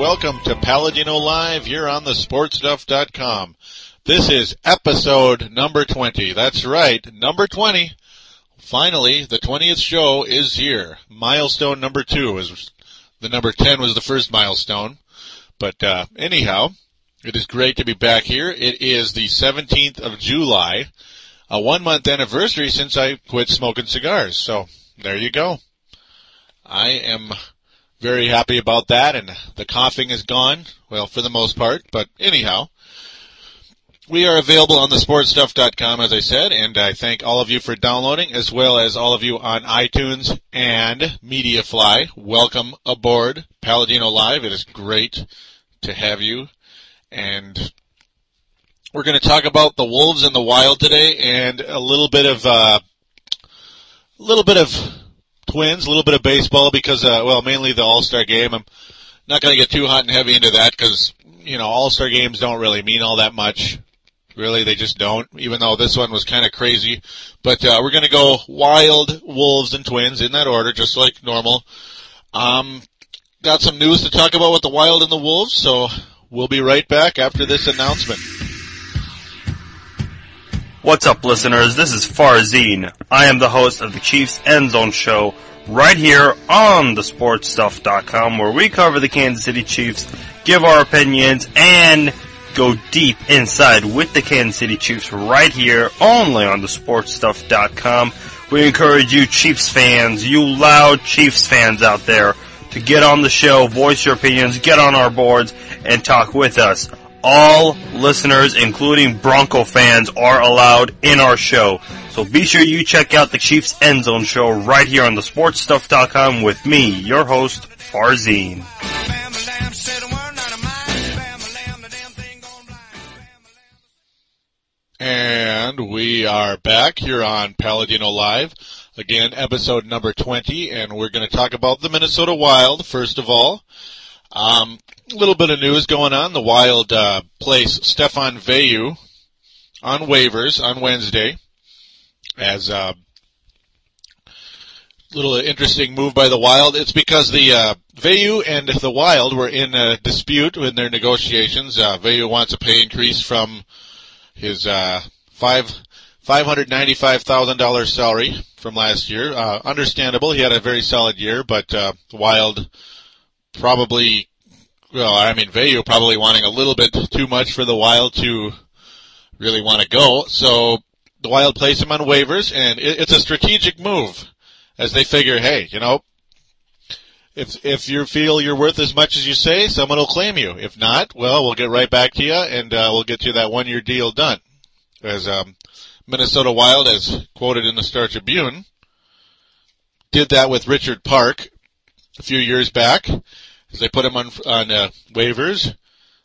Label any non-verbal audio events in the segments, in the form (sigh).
Welcome to Paladino Live here on the sportstuff.com. This is episode number 20. That's right, number 20. Finally, the 20th show is here. Milestone number 2 is the number 10 was the first milestone. But uh, anyhow, it is great to be back here. It is the 17th of July, a one month anniversary since I quit smoking cigars. So there you go. I am very happy about that, and the coughing is gone. Well, for the most part, but anyhow. We are available on thesportstuff.com, as I said, and I thank all of you for downloading, as well as all of you on iTunes and MediaFly. Welcome aboard Paladino Live. It is great to have you. And we're going to talk about the Wolves in the Wild today, and a little bit of uh, a little bit of Twins, a little bit of baseball because, uh, well, mainly the All Star game. I'm not going to get too hot and heavy into that because you know All Star games don't really mean all that much. Really, they just don't. Even though this one was kind of crazy, but uh, we're going to go Wild, Wolves, and Twins in that order, just like normal. Um, got some news to talk about with the Wild and the Wolves, so we'll be right back after this announcement. What's up, listeners? This is Farzine. I am the host of the Chiefs End Zone Show right here on thesportstuff.com where we cover the Kansas City Chiefs, give our opinions, and go deep inside with the Kansas City Chiefs right here only on thesportstuff.com. We encourage you Chiefs fans, you loud Chiefs fans out there, to get on the show, voice your opinions, get on our boards, and talk with us all listeners, including Bronco fans, are allowed in our show. So be sure you check out the Chiefs End Zone show right here on thesportstuff.com with me, your host, Farzine. And we are back here on Paladino Live. Again, episode number 20, and we're going to talk about the Minnesota Wild, first of all. Um, a little bit of news going on. The Wild uh, place Stefan Veilleux on waivers on Wednesday as a uh, little interesting move by the Wild. It's because the uh, Veilleux and the Wild were in a dispute in their negotiations. Uh, Veilleux wants a pay increase from his uh, five five hundred ninety five thousand dollars salary from last year. Uh, understandable. He had a very solid year, but uh, Wild probably well, I mean, Veilleux probably wanting a little bit too much for the Wild to really want to go. So the Wild place him on waivers, and it, it's a strategic move as they figure, hey, you know, if if you feel you're worth as much as you say, someone will claim you. If not, well, we'll get right back to you, and uh, we'll get you that one year deal done. As um, Minnesota Wild, as quoted in the Star Tribune, did that with Richard Park a few years back they put him on on uh, waivers,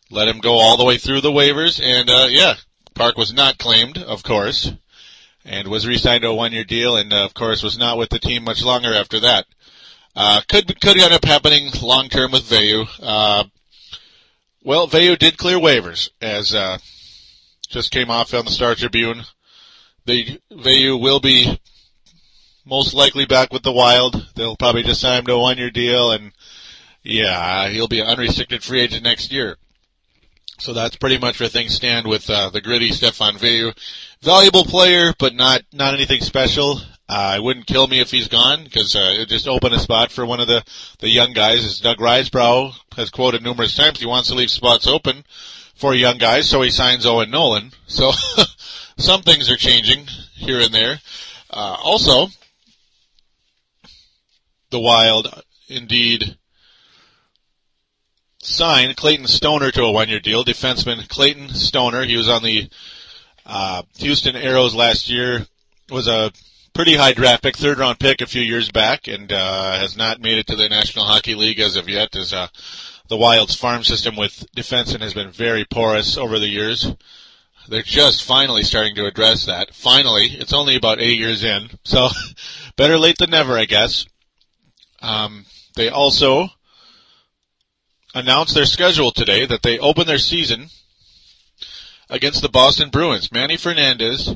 let him go all the way through the waivers, and uh, yeah, Park was not claimed, of course, and was re-signed to a one-year deal, and uh, of course was not with the team much longer after that. Uh, could could end up happening long term with Veilleux. Uh, well, Veilleux did clear waivers, as uh, just came off on the Star Tribune. The Veilleux will be most likely back with the Wild. They'll probably just sign him to a one-year deal and yeah, he'll be an unrestricted free agent next year. So that's pretty much where things stand with uh, the gritty Stefan Veilleux. Valuable player, but not not anything special. Uh, it wouldn't kill me if he's gone because uh, it just opened a spot for one of the the young guys. As Doug Risebrough has quoted numerous times, he wants to leave spots open for young guys, so he signs Owen Nolan. So (laughs) some things are changing here and there. Uh, also, the Wild indeed signed Clayton Stoner to a one-year deal. Defenseman Clayton Stoner. He was on the uh, Houston Aeros last year. Was a pretty high draft pick, third round pick a few years back, and uh, has not made it to the National Hockey League as of yet. As uh, the Wild's farm system with defensemen has been very porous over the years. They're just finally starting to address that. Finally, it's only about eight years in, so (laughs) better late than never, I guess. Um, they also announced their schedule today that they open their season against the Boston Bruins. Manny Fernandez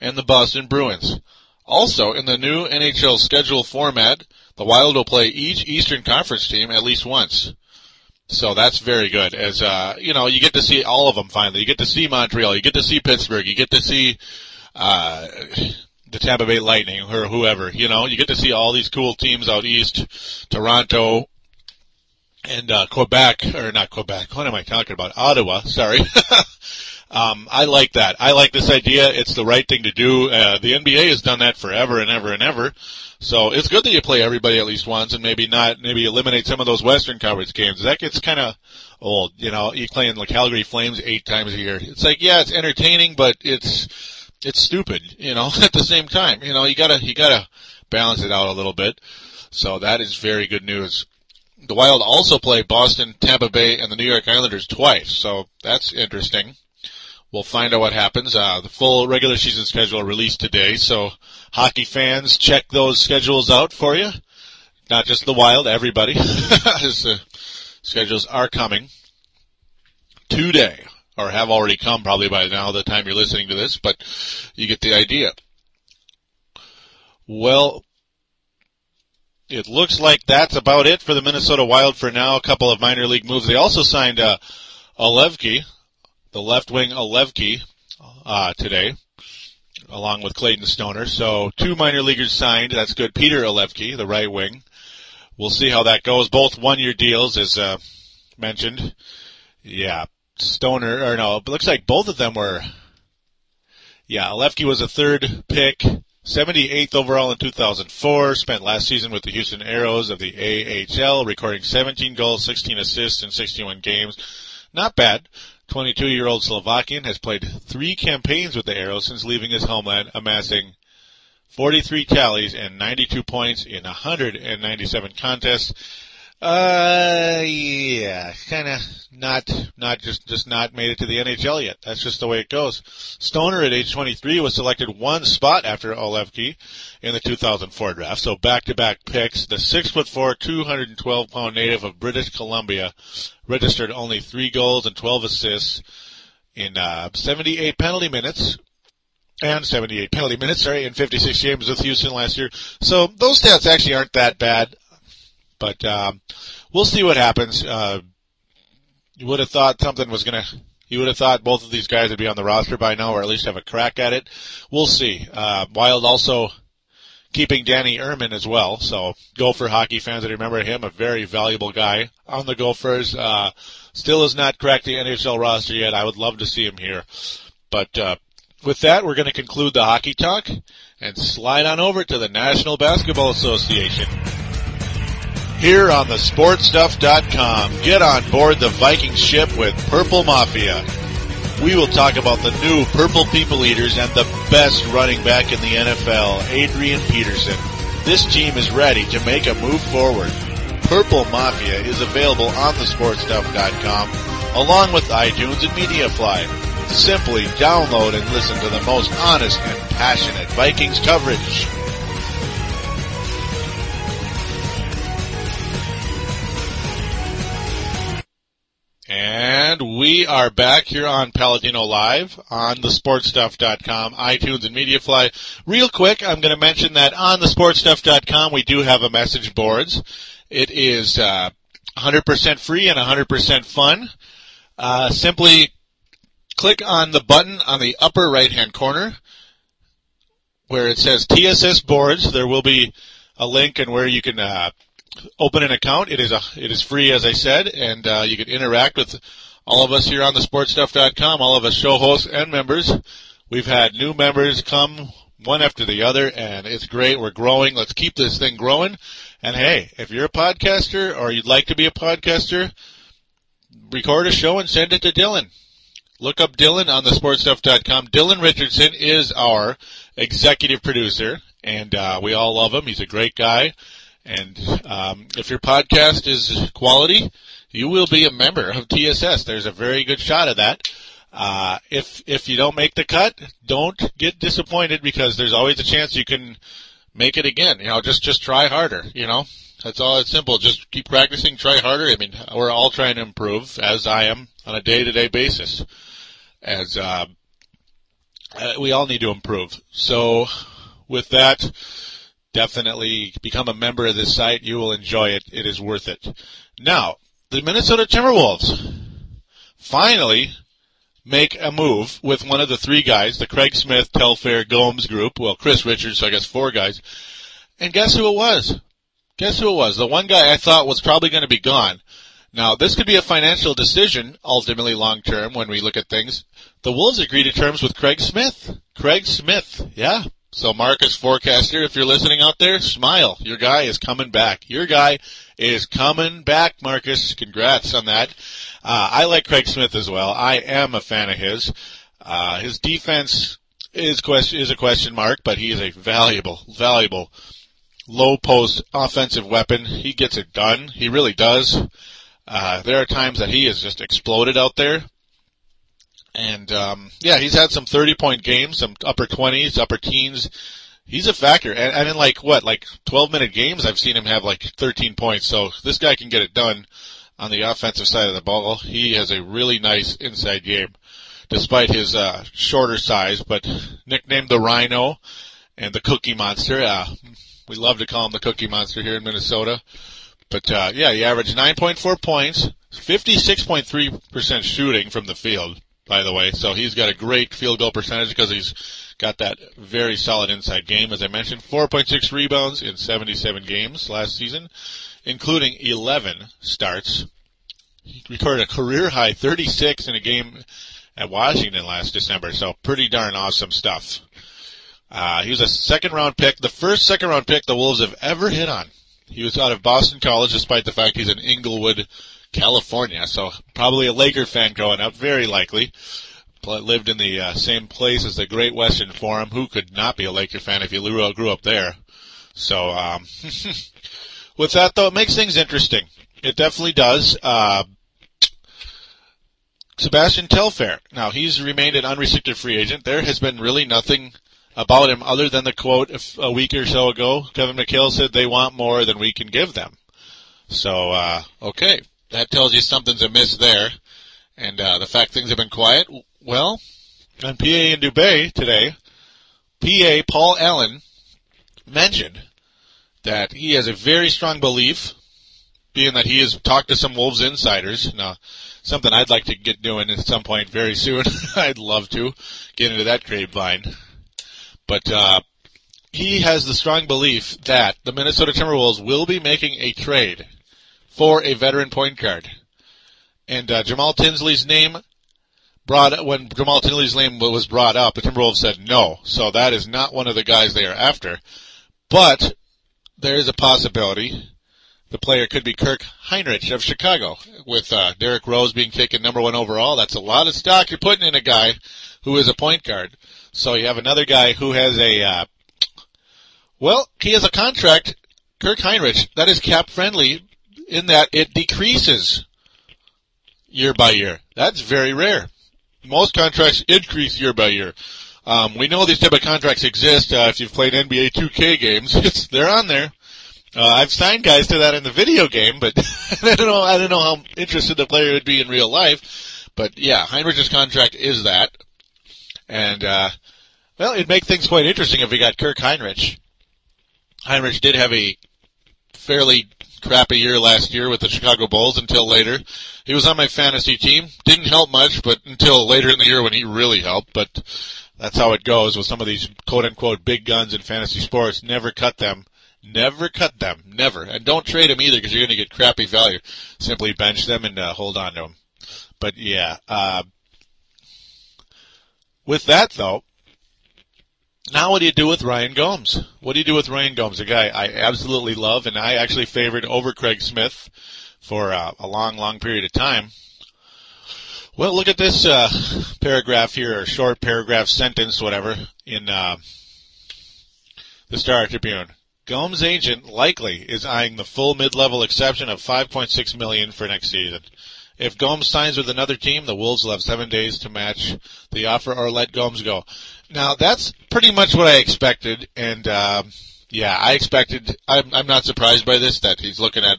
and the Boston Bruins. Also, in the new NHL schedule format, the Wild will play each Eastern Conference team at least once. So that's very good. As uh, you know, you get to see all of them finally. You get to see Montreal. You get to see Pittsburgh. You get to see uh, the Tampa Bay Lightning or whoever. You know, you get to see all these cool teams out east, Toronto, and uh, Quebec or not Quebec. What am I talking about? Ottawa. Sorry. (laughs) um, I like that. I like this idea. It's the right thing to do. Uh, the NBA has done that forever and ever and ever. So it's good that you play everybody at least once and maybe not, maybe eliminate some of those Western Conference games. That gets kind of old. You know, you play in the Calgary Flames eight times a year. It's like, yeah, it's entertaining, but it's, it's stupid, you know, (laughs) at the same time. You know, you gotta, you gotta balance it out a little bit. So that is very good news. The Wild also play Boston, Tampa Bay, and the New York Islanders twice, so that's interesting. We'll find out what happens. Uh, the full regular season schedule released today, so hockey fans, check those schedules out for you. Not just the Wild, everybody. (laughs) As the schedules are coming today, or have already come probably by now, the time you're listening to this, but you get the idea. Well, it looks like that's about it for the Minnesota Wild for now. A couple of minor league moves. They also signed uh, the left wing Olvecky uh, today, along with Clayton Stoner. So two minor leaguers signed. That's good. Peter Olvecky, the right wing. We'll see how that goes. Both one year deals, as uh, mentioned. Yeah, Stoner, or no, it looks like both of them were. Yeah, Olvecky was a third pick. 78th overall in 2004, spent last season with the Houston Aeros of the AHL, recording 17 goals, 16 assists in 61 games. Not bad. 22-year-old Slovakian has played three campaigns with the Aeros since leaving his homeland, amassing 43 tallies and 92 points in 197 contests. Uh, yeah, kind of not, not just, just not made it to the NHL yet. That's just the way it goes. Stoner at age 23 was selected one spot after Olvecky in the 2004 draft. So back-to-back picks. The six foot four, 212 pound native of British Columbia registered only three goals and 12 assists in, uh, 78 penalty minutes and 78 penalty minutes, sorry, in 56 games with Houston last year. So those stats actually aren't that bad. But um, we'll see what happens. Uh, you would have thought something was going to. You would have thought both of these guys would be on the roster by now, or at least have a crack at it. We'll see. Uh, Wild also keeping Danny Irmen as well. So Gopher hockey fans that remember him, a very valuable guy on the Gophers. Uh, still has not cracked the NHL roster yet. I would love to see him here. But uh, with that, we're going to conclude the hockey talk and slide on over to the National Basketball Association here on the sportstuff.com. Get on board the Viking ship with Purple Mafia. We will talk about the new Purple People Eaters and the best running back in the NFL, Adrian Peterson. This team is ready to make a move forward. Purple Mafia is available on thesportstuff.com along with iTunes and MediaFly. Simply download and listen to the most honest and passionate Vikings coverage. And we are back here on Paladino Live on thesportstuff.com, iTunes and MediaFly. Real quick, I'm going to mention that on thesportstuff.com we do have a message boards. It is uh, 100% free and 100% fun. Uh, simply click on the button on the upper right hand corner where it says TSS boards. There will be a link and where you can uh, open an account. It is a it is free, as I said, and uh, you can interact with all of us here on the sportstuff.com, all of us show hosts and members. We've had new members come one after the other, and it's great. We're growing. Let's keep this thing growing. And hey, if you're a podcaster or you'd like to be a podcaster, record a show and send it to Dylan. Look up Dylan on the sportstuff.com. Dylan Richardson is our executive producer, and uh, we all love him. He's a great guy. And um, if your podcast is quality, you will be a member of TSS. There's a very good shot of that. Uh, if if you don't make the cut, don't get disappointed because there's always a chance you can make it again. You know, just just try harder. You know, that's all. It's simple. Just keep practicing. Try harder. I mean, we're all trying to improve, as I am on a day-to-day basis. As uh, uh we all need to improve. So, with that definitely become a member of this site. You will enjoy it. It is worth it. Now, the Minnesota Timberwolves finally make a move with one of the three guys, the Craig Smith, Telfair, Gomes group. Well, Chris Richards, so I guess four guys. And guess who it was? Guess who it was? The one guy I thought was probably going to be gone. Now, this could be a financial decision, ultimately long term, when we look at things. The Wolves agreed to terms with Craig Smith. Craig Smith, yeah. So Marcus Forecaster, if you're listening out there, smile. Your guy is coming back. Your guy is coming back, Marcus. Congrats on that. Uh, I like Craig Smith as well. I am a fan of his. Uh, his defense is question is a question mark, but he is a valuable, valuable low post offensive weapon. He gets it done. He really does. Uh, there are times that he has just exploded out there. And, um, yeah, he's had some 30 point games, some upper 20s, upper teens. He's a factor. And, and in like, what, like 12 minute games, I've seen him have like 13 points. So this guy can get it done on the offensive side of the ball. He has a really nice inside game, despite his, uh, shorter size, but nicknamed the Rhino and the Cookie Monster. Uh, we love to call him the Cookie Monster here in Minnesota. But uh, yeah, he averaged 9.4 points, 56.3% shooting from the field, by the way. So he's got a great field goal percentage because he's got that very solid inside game, as I mentioned. 4.6 rebounds in 77 games last season, including 11 starts. He recorded a career high 36 in a game at Washington last December. So pretty darn awesome stuff. Uh, he was a second round pick, the first second round pick the Wolves have ever hit on. He was out of Boston College, despite the fact he's in Inglewood, California. So probably a Laker fan growing up, very likely. Lived in the uh, same place as the Great Western Forum. Who could not be a Laker fan if you grew up there? So, um, (laughs) with that though, it makes things interesting. It definitely does. Uh, Sebastian Telfair. Now he's remained an unrestricted free agent. There has been really nothing about him other than the quote a week or so ago. Kevin McHale said they want more than we can give them. So, uh, okay. That tells you something's amiss there. And, uh, the fact things have been quiet, well, on PA in Dubai today, PA Paul Allen mentioned that he has a very strong belief, being that he has talked to some Wolves insiders. Now, something I'd like to get doing at some point very soon. (laughs) I'd love to get into that grapevine. But uh, he has the strong belief that the Minnesota Timberwolves will be making a trade for a veteran point guard. And uh, Jamal Tinsley's name brought when Jamal Tinsley's name was brought up, the Timberwolves said no. So that is not one of the guys they are after. But there is a possibility the player could be Kirk Hinrich of Chicago. With uh, Derrick Rose being taken number one overall, that's a lot of stock you're putting in a guy who is a point guard. So you have another guy who has a, uh, well, he has a contract, Kirk Hinrich, that is cap friendly in that it decreases year by year. That's very rare. Most contracts increase year by year. Um, we know these type of contracts exist. Uh, if you've played NBA 2K games, (laughs) they're on there. Uh, I've signed guys to that in the video game, but (laughs) I don't know. I don't know how interested the player would be in real life. But yeah, Hinrich's contract is that, and uh, well, it'd make things quite interesting if we got Kirk Hinrich. Hinrich did have a fairly crappy year last year with the Chicago Bulls until later. He was on my fantasy team. Didn't help much, but until later in the year when he really helped. But that's how it goes with some of these quote unquote big guns in fantasy sports. Never cut them. Never cut them. Never. And don't trade them either because you're going to get crappy value. Simply bench them and uh, hold on to them. But yeah, uh, with that though, now what do you do with Ryan Gomes? What do you do with Ryan Gomes, a guy I absolutely love and I actually favored over Craig Smith for uh, a long, long period of time. Well, look at this uh, paragraph here, or short paragraph sentence, whatever, in uh, the Star Tribune. Gomes' agent likely is eyeing the full mid-level exception of 5.6 million for next season. If Gomes signs with another team, the Wolves will have seven days to match the offer or let Gomes go. Now that's pretty much what I expected, and uh, yeah, I expected. I'm, I'm not surprised by this that he's looking at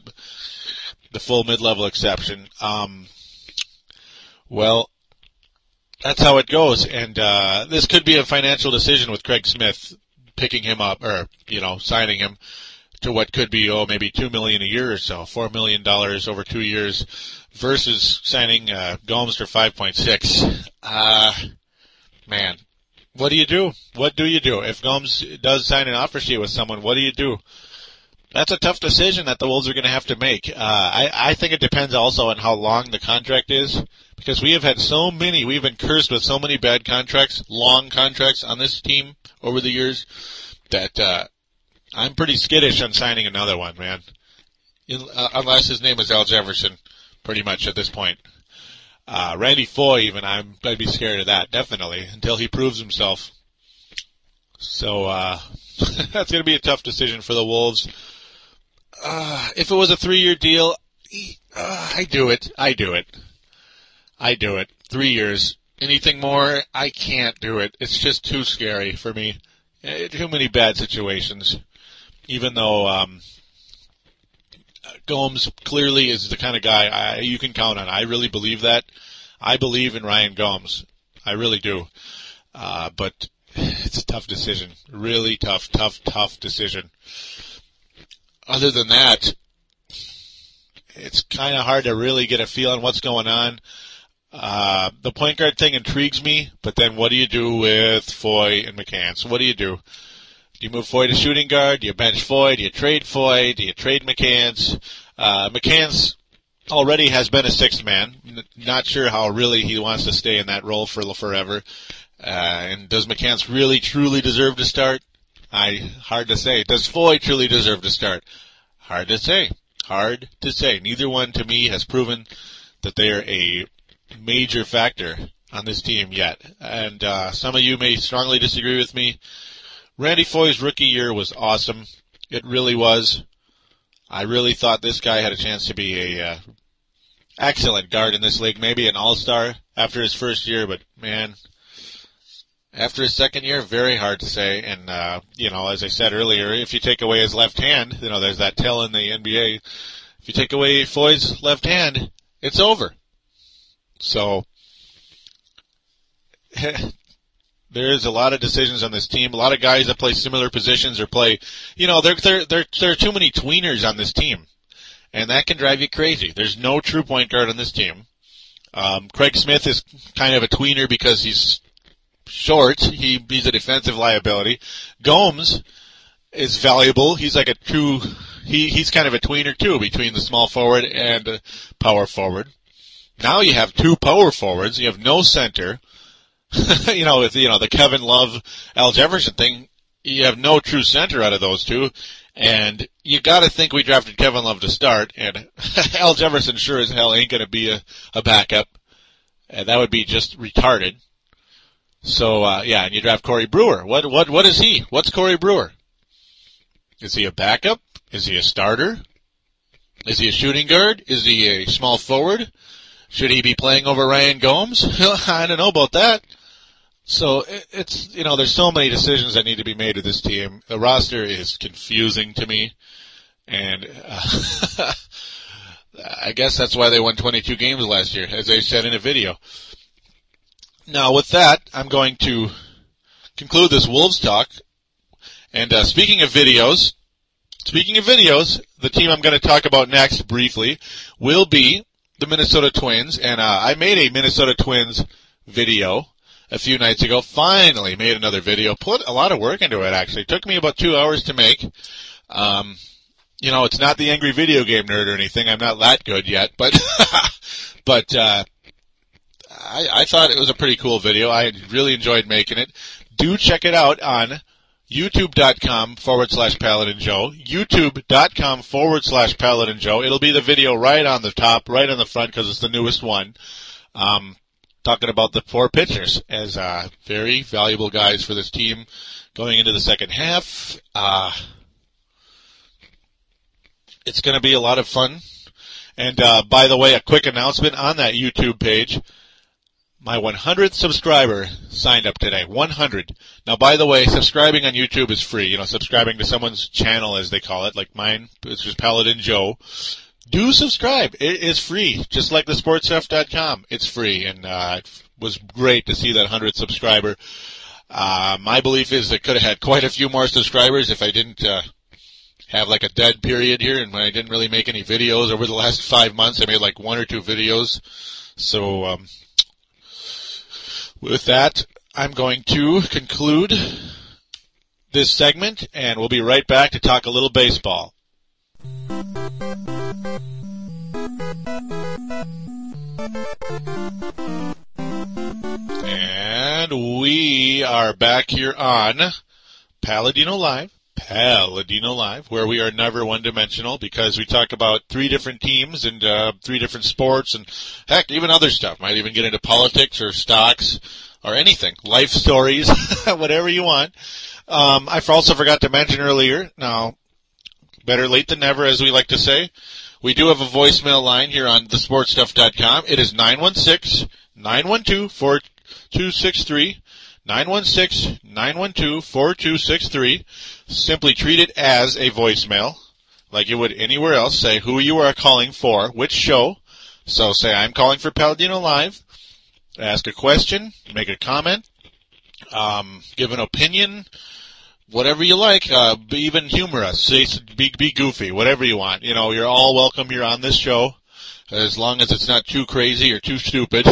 the full mid-level exception. Um, well, that's how it goes, and uh, this could be a financial decision with Craig Smith picking him up or you know signing him. To what could be oh maybe two million a year or so, four million dollars over two years, versus signing uh, Gomes for five point six. Uh, man, what do you do? What do you do if Gomes does sign an offer sheet with someone? What do you do? That's a tough decision that the Wolves are going to have to make. Uh, I, I think it depends also on how long the contract is, because we have had so many, we've been cursed with so many bad contracts, long contracts on this team over the years, that uh, I'm pretty skittish on signing another one, man. Uh, unless his name is Al Jefferson, pretty much at this point. Uh, Randy Foye, even I'm, I'd be scared of that definitely until he proves himself. So uh, (laughs) that's going to be a tough decision for the Wolves. Uh, if it was a three-year deal, uh, I do it. I do it. I do it. Three years. Anything more, I can't do it. It's just too scary for me. Uh, too many bad situations. Even though um, Gomes clearly is the kind of guy I, you can count on. I really believe that. I believe in Ryan Gomes. I really do. Uh, but it's a tough decision. Really tough, tough, tough decision. Other than that, it's kind of hard to really get a feel on what's going on. Uh, the point guard thing intrigues me, but then what do you do with Foye and McCants? So what do you do? Do you move Foye to shooting guard? Do you bench Foye? Do you trade Foye? Do you trade McCants? Uh, already has been a sixth man. Not sure how really he wants to stay in that role for forever. Uh, and does McCants really truly deserve to start? I hard to say. Does Foye truly deserve to start? Hard to say. Hard to say. Neither one to me has proven that they are a major factor on this team yet. And uh, some of you may strongly disagree with me. Randy Foye's rookie year was awesome. It really was. I really thought this guy had a chance to be a uh, excellent guard in this league, maybe an all-star after his first year, but man, after his second year, very hard to say. And uh, you know, as I said earlier, if you take away his left hand, you know, there's that tell in the NBA. If you take away Foye's left hand, it's over. So (laughs) there's a lot of decisions on this team. A lot of guys that play similar positions or play, you know, there there there there are too many tweeners on this team, and that can drive you crazy. There's no true point guard on this team. Um, Craig Smith is kind of a tweener because he's short. He he's a defensive liability. Gomes is valuable. He's like a true. He he's kind of a tweener too between the small forward and power forward. Now you have two power forwards. You have no center. (laughs) you know, with you know the Kevin Love, Al Jefferson thing, you have no true center out of those two, and you got to think we drafted Kevin Love to start, and (laughs) Al Jefferson sure as hell ain't going to be a, a backup, and that would be just retarded. So uh, yeah, and you draft Corey Brewer. What what what is he? What's Corey Brewer? Is he a backup? Is he a starter? Is he a shooting guard? Is he a small forward? Should he be playing over Ryan Gomes? (laughs) I don't know about that. So it's you know there's so many decisions that need to be made with this team. The roster is confusing to me, and uh, (laughs) I guess that's why they won 22 games last year, as they said in a video. Now with that, I'm going to conclude this Wolves talk. And uh, speaking of videos, speaking of videos, the team I'm going to talk about next briefly will be the Minnesota Twins, and uh, I made a Minnesota Twins video a few nights ago. Finally made another video. Put a lot of work into it. Actually, it took me about two hours to make. Um, you know, it's not the angry video game nerd or anything. I'm not that good yet, but (laughs) but uh, I, I thought it was a pretty cool video. I really enjoyed making it. Do check it out on youtube.com forward slash Paladin Joe, youtube.com forward slash Paladin Joe. It'll be the video right on the top, right on the front because it's the newest one. Um, talking about the four pitchers as uh, very valuable guys for this team going into the second half. Uh, it's going to be a lot of fun. And uh, by the way, a quick announcement on that YouTube page. My 100th subscriber signed up today. 100. Now, by the way, subscribing on YouTube is free. You know, subscribing to someone's channel, as they call it, like mine, which is Paladin Joe. Do subscribe. It is free, just like the sportstuff.com. It's free, and uh, it was great to see that 100th subscriber. Uh, my belief is that could have had quite a few more subscribers if I didn't uh, have like a dead period here, and when I didn't really make any videos over the last five months. I made like one or two videos. So, um, with that, I'm going to conclude this segment, and we'll be right back to talk a little baseball. And we are back here on Paladino Live. Paladino Live, where we are never one dimensional because we talk about three different teams and uh, three different sports and heck, even other stuff. Might even get into politics or stocks or anything, life stories, (laughs) whatever you want. Um, I also forgot to mention earlier. Now, better late than never, as we like to say. We do have a voicemail line here on thesportstuff.com. It is 916 912 4263. 916-912-4263. Simply treat it as a voicemail, like you would anywhere else. Say who you are calling for, which show. So say I'm calling for Paladino Live. Ask a question, make a comment, um, give an opinion, whatever you like. Uh, even humorous, be be goofy, whatever you want. You know, you're all welcome here on this show as long as it's not too crazy or too stupid,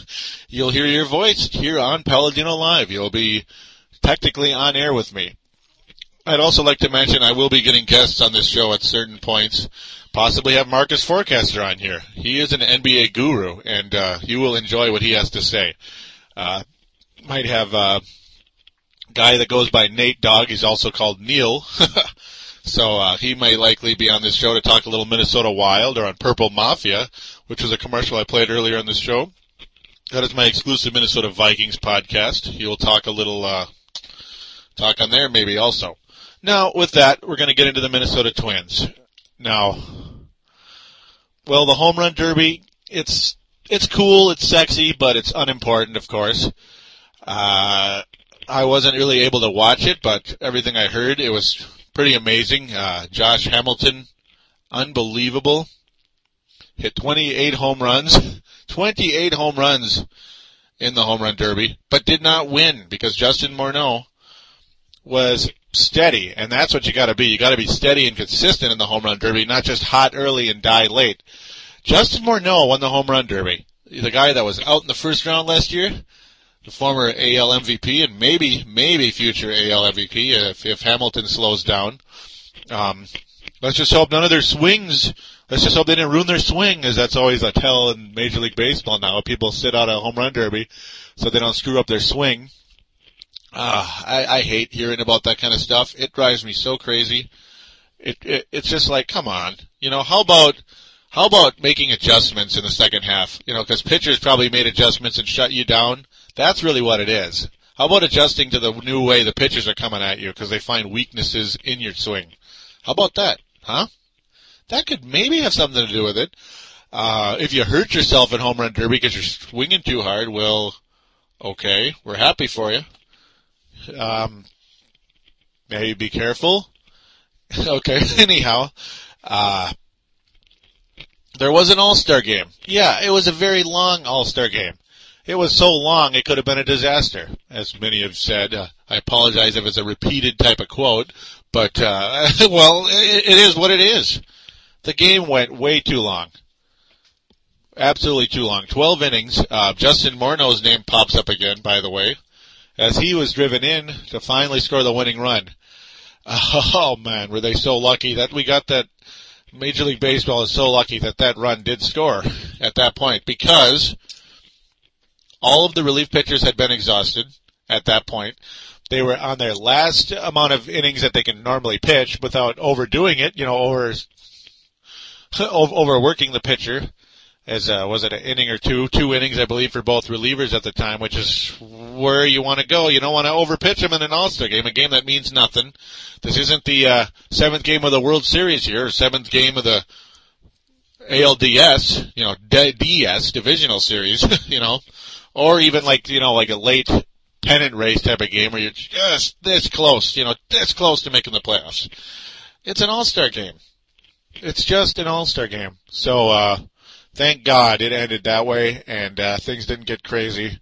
(laughs) you'll hear your voice here on Paladino Live. You'll be technically on air with me. I'd also like to mention I will be getting guests on this show at certain points. Possibly have Marcus Forecaster on here. He is an NBA guru, and uh, you will enjoy what he has to say. Uh, might have a guy that goes by Nate Dog. He's also called Neil. (laughs) So uh, he may likely be on this show to talk a little Minnesota Wild or on Purple Mafia, which was a commercial I played earlier on this show. That is my exclusive Minnesota Vikings podcast. He will talk a little uh, talk on there maybe also. Now with that, we're going to get into the Minnesota Twins. Now, well, the home run derby, it's it's cool, it's sexy, but it's unimportant, of course. Uh, I wasn't really able to watch it, but everything I heard, it was pretty amazing. Uh, Josh Hamilton, unbelievable. Hit 28 home runs, (laughs) 28 home runs in the home run derby, but did not win because Justin Morneau was steady, and that's what you got to be. You got to be steady and consistent in the home run derby, not just hot early and die late. Justin Morneau won the home run derby. The guy that was out in the first round last year, the former AL MVP and maybe maybe future AL MVP if if Hamilton slows down. Um, let's just hope none of their swings. Let's just hope they didn't ruin their swing, as that's always a tell in Major League Baseball now. People sit out a home run derby so they don't screw up their swing. Uh, I, I hate hearing about that kind of stuff. It drives me so crazy. It, it it's just like, come on, you know, how about how about making adjustments in the second half? You know, because pitchers probably made adjustments and shut you down. That's really what it is. How about adjusting to the new way the pitchers are coming at you because they find weaknesses in your swing? How about that? Huh? That could maybe have something to do with it. Uh, if you hurt yourself in home run derby because you're swinging too hard, well, okay, we're happy for you. Um, maybe be careful. (laughs) okay, (laughs) anyhow, uh, there was an All-Star game. Yeah, it was a very long All-Star game. It was so long it could have been a disaster, as many have said. Uh, I apologize if it's a repeated type of quote, but uh, (laughs) well, it, it is what it is. The game went way too long. Absolutely too long. 12 innings. Uh, Justin Morneau's name pops up again, by the way, as he was driven in to finally score the winning run. (laughs) Oh man, were they so lucky that we got that Major League Baseball is so lucky that that run did score at that point because all of the relief pitchers had been exhausted at that point. They were on their last amount of innings that they can normally pitch without overdoing it, you know, over (laughs) overworking the pitcher. As uh, was it an inning or two, two innings, I believe, for both relievers at the time, which is where you want to go. You don't want to overpitch them in an All-Star game, a game that means nothing. This isn't the uh, seventh game of the World Series here, seventh game of the ALDS, you know, DS divisional series, (laughs) you know or even like you know like a late pennant race type of game where you're just this close, you know, this close to making the playoffs. It's an all-star game. It's just an all-star game. So uh thank God it ended that way and uh things didn't get crazy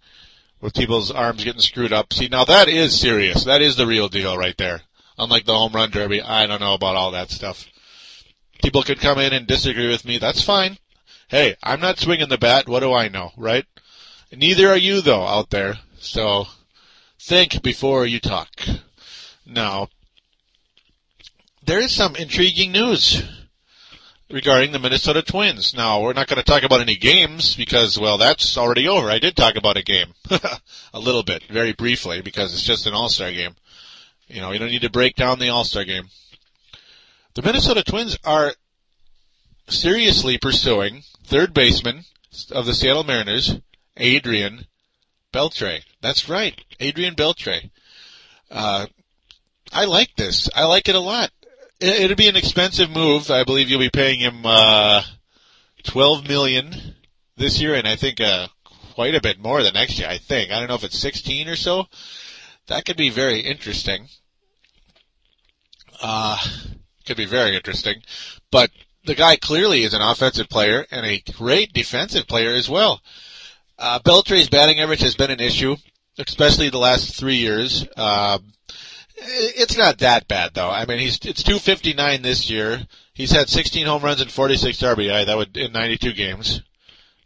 with people's arms getting screwed up. See, now that is serious. That is the real deal right there. unlike the home run derby. I don't know about all that stuff. People could come in and disagree with me. That's fine. Hey, I'm not swinging the bat. What do I know, right? Neither are you, though, out there. So think before you talk. Now, there is some intriguing news regarding the Minnesota Twins. Now, we're not going to talk about any games because, well, that's already over. I did talk about a game. (laughs) a little bit, very briefly, because it's just an All-Star game. You know, you don't need to break down the All-Star game. The Minnesota Twins are seriously pursuing third baseman of the Seattle Mariners, Adrian Beltre. That's right, Adrian Beltre. Uh, I like this. I like it a lot. It, it'll be an expensive move. I believe you'll be paying him uh, twelve million this year, and I think uh, quite a bit more the next year. I think. I don't know if it's sixteen or so. That could be very interesting. Uh, could be very interesting. But the guy clearly is an offensive player and a great defensive player as well. Uh, Beltre's batting average has been an issue, especially the last three years. Uh, it's not that bad though. I mean, he's it's 259 this year. He's had 16 home runs and 46 RBI. That would in 92 games.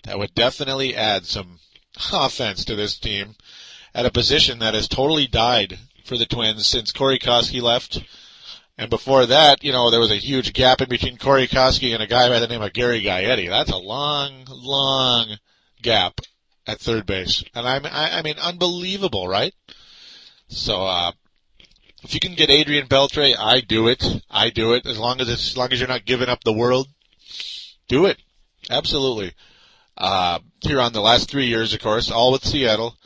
That would definitely add some offense to this team at a position that has totally died for the Twins since Corey Koskie left. And before that, you know, there was a huge gap in between Corey Koskie and a guy by the name of Gary Gaetti. That's a long, long gap at third base. And I'm, I, I mean, unbelievable, right? So, uh, if you can get Adrian Beltre, I do it. I do it. As long as it's, as long as you're not giving up the world, do it. Absolutely. Uh, here on the last three years, of course, all with Seattle.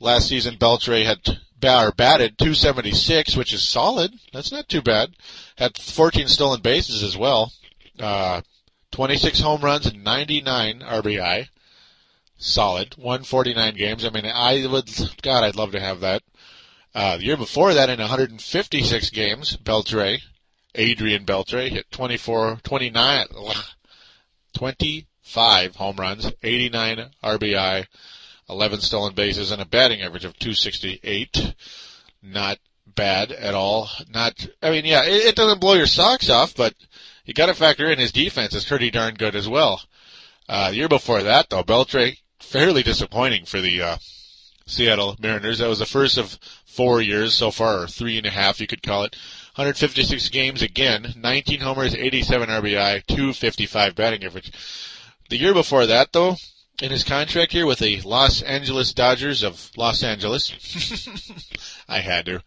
Last season, Beltre had or batted 276, which is solid. That's not too bad. Had 14 stolen bases as well. Uh, 26 home runs and 99 RBI. Solid. 149 games. I mean, I would, God, I'd love to have that. Uh, the year before that, in 156 games, Beltre, Adrian Beltre, hit 24, 29, (laughs) 25 home runs, 89 RBI, 11 stolen bases, and a batting average of 268. Not bad at all. Not, I mean, yeah, it, it doesn't blow your socks off, but you got to factor in his defense is pretty darn good as well. Uh, the year before that, though, Beltre fairly disappointing for the uh, Seattle Mariners. That was the first of four years so far, or three and a half, you could call it. 156 games again, 19 homers, 87 RBI, 255 batting average. The year before that, though, in his contract here with the Los Angeles Dodgers of Los Angeles. (laughs) I had to.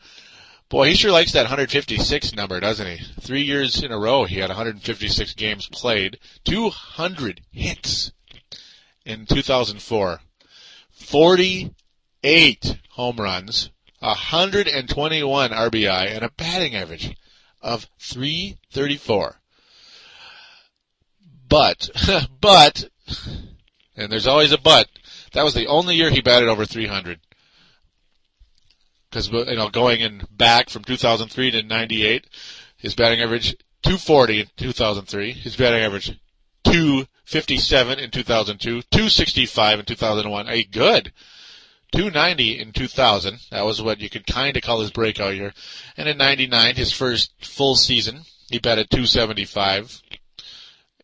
Boy, he sure likes that 156 number, doesn't he? Three years in a row, he had 156 games played, 200 hits in 2004, 48 home runs, 121 RBI, and a batting average of 334. But, (laughs) but, and there's always a but. That was the only year he batted over 300. Because you know, going in back from 2003 to 98, his batting average 240 in 2003. His batting average 257 in 2002, 265 in 2001. A good 290 in 2000. That was what you could kind of call his breakout year. And in 99, his first full season, he batted 275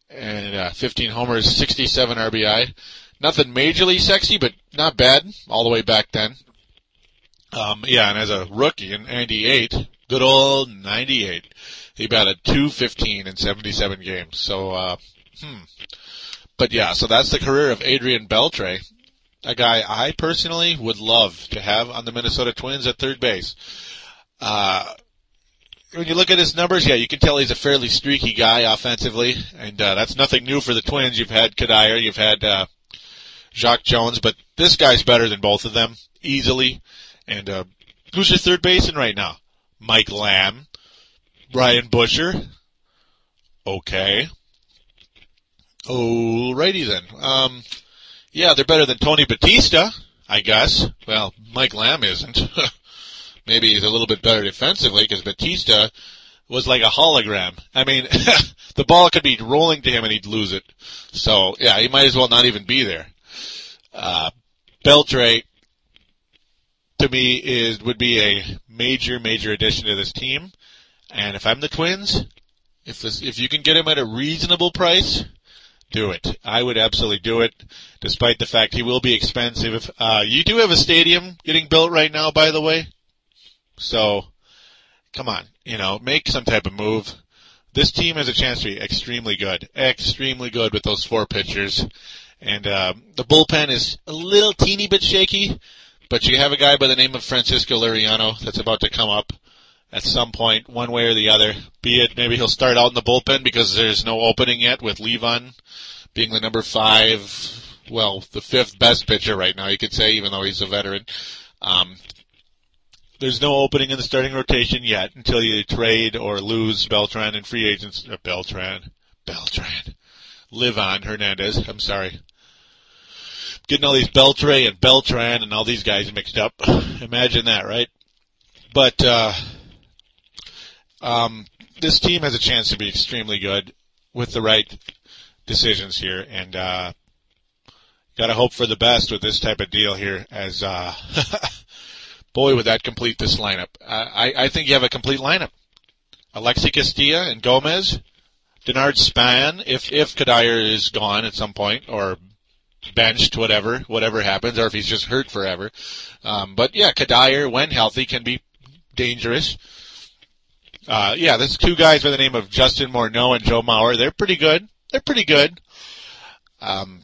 and uh, 15 homers, 67 RBI. Nothing majorly sexy, but not bad all the way back then. Um, yeah, and as a rookie in 98, good old 98, he batted 215 in 77 games. So, uh, hmm. But yeah, so that's the career of Adrian Beltre, a guy I personally would love to have on the Minnesota Twins at third base. Uh, when you look at his numbers, yeah, you can tell he's a fairly streaky guy offensively, and uh, that's nothing new for the Twins. You've had Cuddyer, you've had uh, Jacque Jones, but this guy's better than both of them easily. And uh, who's your third baseman right now? Mike Lamb, Brian Buscher. Okay. Alrighty then. Um, yeah, they're better than Tony Batista, I guess. Well, Mike Lamb isn't. (laughs) maybe he's a little bit better defensively because Batista was like a hologram. I mean, (laughs) the ball could be rolling to him and he'd lose it. So yeah, he might as well not even be there. Uh, Beltre to me is would be a major major addition to this team. And if I'm the Twins, if this, if you can get him at a reasonable price, do it. I would absolutely do it, despite the fact he will be expensive. Uh, you do have a stadium getting built right now, by the way. So, come on, you know, make some type of move. This team has a chance to be extremely good, extremely good with those four pitchers. And uh, the bullpen is a little teeny bit shaky, but you have a guy by the name of Francisco Liriano that's about to come up at some point, one way or the other. Be it maybe he'll start out in the bullpen because there's no opening yet with Livan being the number five, well, the fifth best pitcher right now, you could say, even though he's a veteran. Um, there's no opening in the starting rotation yet until you trade or lose Beltran and free agents. Uh, Beltran, Beltran, Livan Hernandez. I'm sorry. Getting all these Beltre and Beltran and all these guys mixed up. (sighs) Imagine that, right? But uh, um, this team has a chance to be extremely good with the right decisions here, and uh, got to hope for the best with this type of deal here. As uh, (laughs) boy, would that complete this lineup. I, I think you have a complete lineup. Alexi Casilla and Gomez, Denard Span, if if Cuddyer is gone at some point or benched, whatever, whatever happens, or if he's just hurt forever. Um, but yeah, Cuddyer, when healthy, can be dangerous. Uh, yeah, there's two guys by the name of Justin Morneau and Joe Mauer. They're pretty good. They're pretty good. Um,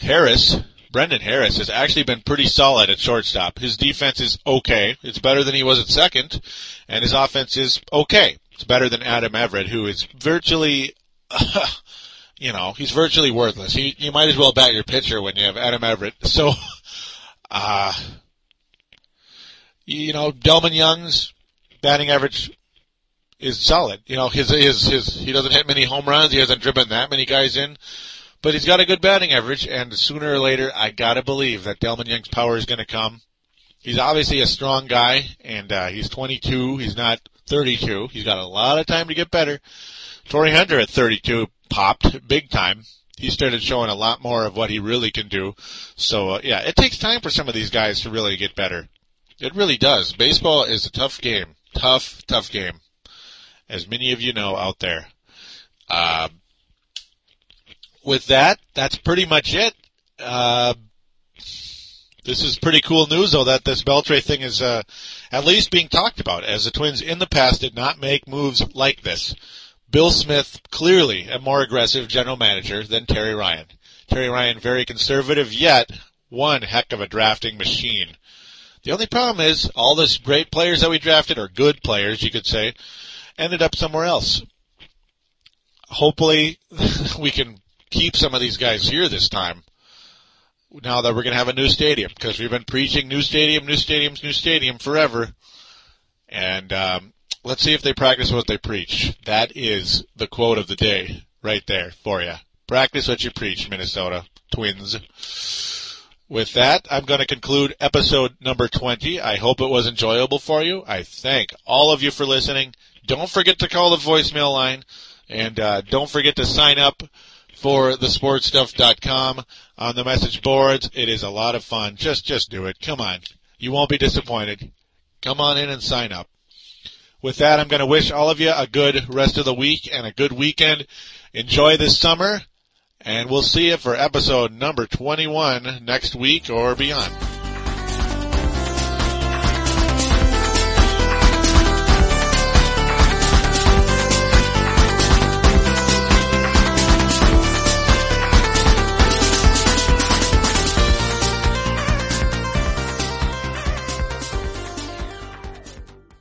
Harris, Brendan Harris has actually been pretty solid at shortstop. His defense is okay. It's better than he was at second, and his offense is okay. It's better than Adam Everett, who is virtually, (laughs) you know, he's virtually worthless. He, you might as well bat your pitcher when you have Adam Everett. So, (laughs) uh, you know, Delmon Young's batting average is solid. You know, his his his he doesn't hit many home runs. He hasn't driven that many guys in, but he's got a good batting average. And sooner or later, I gotta believe that Delmon Young's power is going to come. He's obviously a strong guy, and uh, he's 22. He's not 32. He's got a lot of time to get better. Torii Hunter at 32 popped big time. He started showing a lot more of what he really can do. So uh, yeah, it takes time for some of these guys to really get better. It really does. Baseball is a tough game. Tough, tough game. As many of you know out there. Uh, with that, that's pretty much it. Uh, this is pretty cool news, though, that this Beltre thing is uh, at least being talked about, as the Twins in the past did not make moves like this. Bill Smith, clearly a more aggressive general manager than Terry Ryan. Terry Ryan, very conservative, yet one heck of a drafting machine. The only problem is all those great players that we drafted, or good players, you could say, ended up somewhere else. Hopefully, (laughs) we can keep some of these guys here this time. Now that we're going to have a new stadium, because we've been preaching new stadium, new stadiums, new stadium forever. And um, let's see if they practice what they preach. That is the quote of the day right there for you. Practice what you preach, Minnesota Twins. With that, I'm going to conclude episode number 20. I hope it was enjoyable for you. I thank all of you for listening. Don't forget to call the voicemail line, and uh, don't forget to sign up for thesportstuff.com on the message boards. It is a lot of fun. Just just do it. Come on. You won't be disappointed. Come on in and sign up. With that, I'm going to wish all of you a good rest of the week and a good weekend. Enjoy this summer, and we'll see you for episode number 21 next week or beyond.